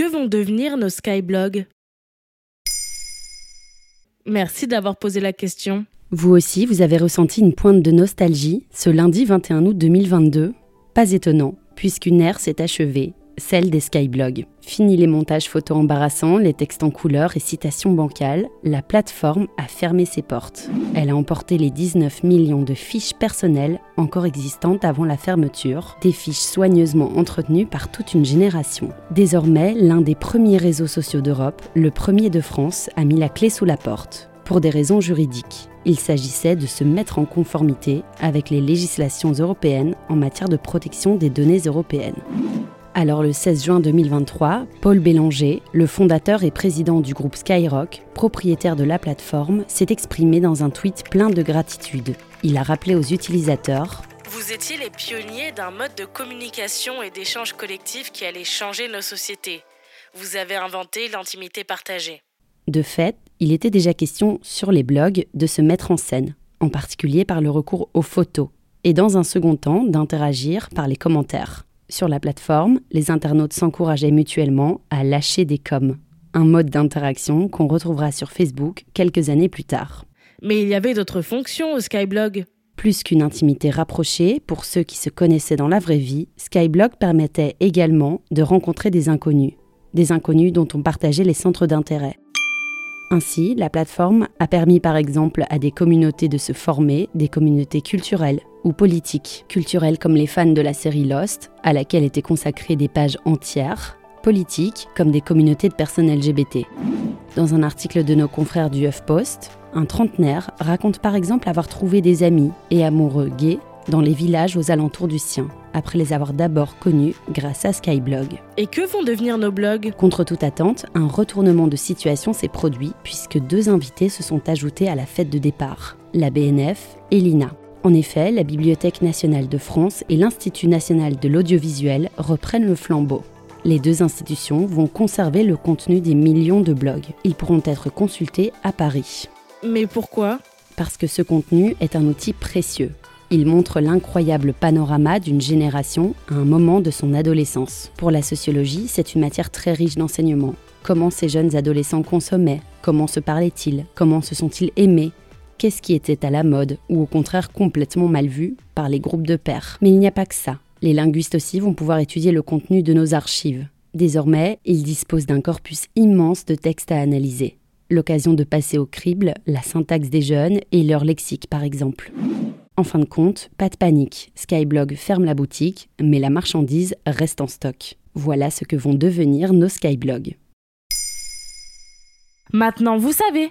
Que vont devenir nos skyblogs? Merci d'avoir posé la question. Vous aussi, vous avez ressenti une pointe de nostalgie ce lundi 21 août 2022 Pas étonnant, puisqu'une ère s'est achevée, celle des skyblogs. Fini les montages photos embarrassants, les textes en couleur et citations bancales, la plateforme a fermé ses portes. Elle a emporté les 19 millions de fiches personnelles encore existantes avant la fermeture, des fiches soigneusement entretenues par toute une génération. Désormais, l'un des premiers réseaux sociaux d'Europe, le premier de France, a mis la clé sous la porte, pour des raisons juridiques. Il s'agissait de se mettre en conformité avec les législations européennes en matière de protection des données européennes. Alors le 16 juin 2023, Paul Bélanger, le fondateur et président du groupe Skyrock, propriétaire de la plateforme, s'est exprimé dans un tweet plein de gratitude. Il a rappelé aux utilisateurs Vous étiez les pionniers d'un mode de communication et d'échange collectif qui allait changer nos sociétés. Vous avez inventé l'intimité partagée. De fait, il était déjà question sur les blogs de se mettre en scène, en particulier par le recours aux photos, et dans un second temps d'interagir par les commentaires. Sur la plateforme, les internautes s'encourageaient mutuellement à lâcher des coms, un mode d'interaction qu'on retrouvera sur Facebook quelques années plus tard. Mais il y avait d'autres fonctions au Skyblog. Plus qu'une intimité rapprochée, pour ceux qui se connaissaient dans la vraie vie, Skyblog permettait également de rencontrer des inconnus, des inconnus dont on partageait les centres d'intérêt. Ainsi, la plateforme a permis par exemple à des communautés de se former, des communautés culturelles ou politiques, culturelles comme les fans de la série Lost, à laquelle étaient consacrées des pages entières, politiques comme des communautés de personnes LGBT. Dans un article de nos confrères du HuffPost, un trentenaire raconte par exemple avoir trouvé des amis et amoureux gays dans les villages aux alentours du sien, après les avoir d'abord connus grâce à Skyblog. Et que vont devenir nos blogs? Contre toute attente, un retournement de situation s'est produit puisque deux invités se sont ajoutés à la fête de départ, la BNF et l'INA. En effet, la Bibliothèque nationale de France et l'Institut national de l'audiovisuel reprennent le flambeau. Les deux institutions vont conserver le contenu des millions de blogs. Ils pourront être consultés à Paris. Mais pourquoi? Parce que ce contenu est un outil précieux. Il montre l'incroyable panorama d'une génération à un moment de son adolescence. Pour la sociologie, c'est une matière très riche d'enseignements. Comment ces jeunes adolescents consommaient? Comment se parlaient-ils? Comment se sont-ils aimés? Qu'est-ce qui était à la mode ou au contraire complètement mal vu par les groupes de pairs Mais il n'y a pas que ça. Les linguistes aussi vont pouvoir étudier le contenu de nos archives. Désormais, ils disposent d'un corpus immense de textes à analyser. L'occasion de passer au crible la syntaxe des jeunes et leur lexique par exemple. En fin de compte, pas de panique, Skyblog ferme la boutique, mais la marchandise reste en stock. Voilà ce que vont devenir nos Skyblogs. Maintenant, vous savez